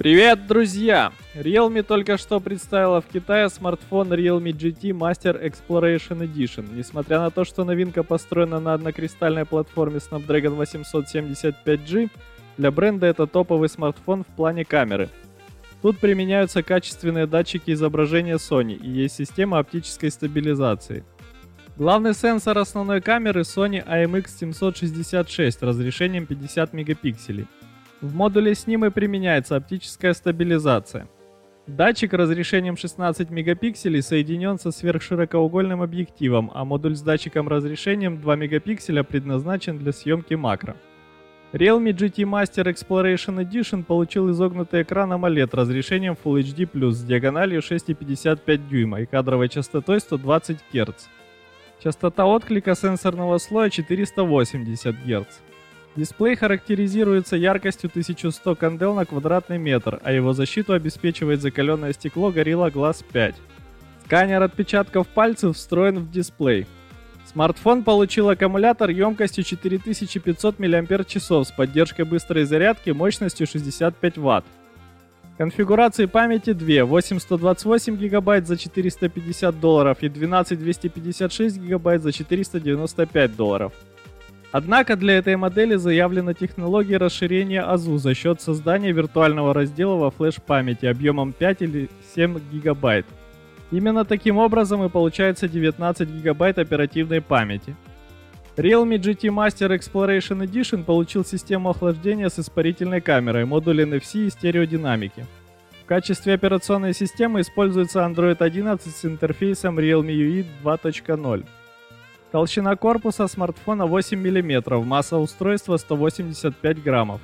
Привет, друзья! Realme только что представила в Китае смартфон Realme GT Master Exploration Edition. Несмотря на то, что новинка построена на однокристальной платформе Snapdragon 875G, для бренда это топовый смартфон в плане камеры. Тут применяются качественные датчики изображения Sony и есть система оптической стабилизации. Главный сенсор основной камеры Sony IMX766 разрешением 50 мегапикселей. В модуле снимы применяется оптическая стабилизация. Датчик разрешением 16 мегапикселей соединен со сверхширокоугольным объективом, а модуль с датчиком разрешением 2 мегапикселя предназначен для съемки макро. Realme GT Master Exploration Edition получил изогнутый экран AMOLED разрешением Full HD+, с диагональю 6,55 дюйма и кадровой частотой 120 Гц. Частота отклика сенсорного слоя 480 Гц. Дисплей характеризуется яркостью 1100 кандел на квадратный метр, а его защиту обеспечивает закаленное стекло Gorilla Glass 5. Сканер отпечатков пальцев встроен в дисплей. Смартфон получил аккумулятор емкостью 4500 мАч с поддержкой быстрой зарядки мощностью 65 Вт. Конфигурации памяти две, 8 128 гигабайт за 450 долларов и 12 256 гигабайт за 495 долларов. Однако для этой модели заявлена технология расширения АЗУ за счет создания виртуального раздела во флеш-памяти объемом 5 или 7 гигабайт. Именно таким образом и получается 19 гигабайт оперативной памяти. Realme GT Master Exploration Edition получил систему охлаждения с испарительной камерой, модуль NFC и стереодинамики. В качестве операционной системы используется Android 11 с интерфейсом Realme UI 2.0. Толщина корпуса смартфона 8 мм, масса устройства 185 граммов.